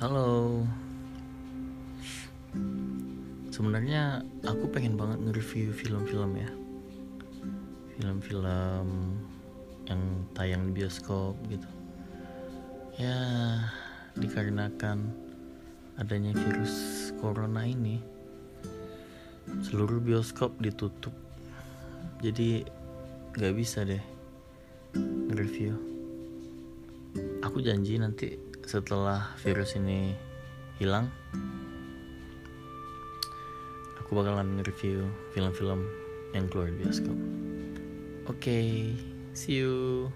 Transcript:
Halo. Sebenarnya aku pengen banget nge-review film-film ya. Film-film yang tayang di bioskop gitu. Ya, dikarenakan adanya virus corona ini seluruh bioskop ditutup. Jadi nggak bisa deh nge-review. Aku janji nanti setelah virus ini hilang aku bakalan nge-review film-film yang keluar di bioskop. Oke okay, see you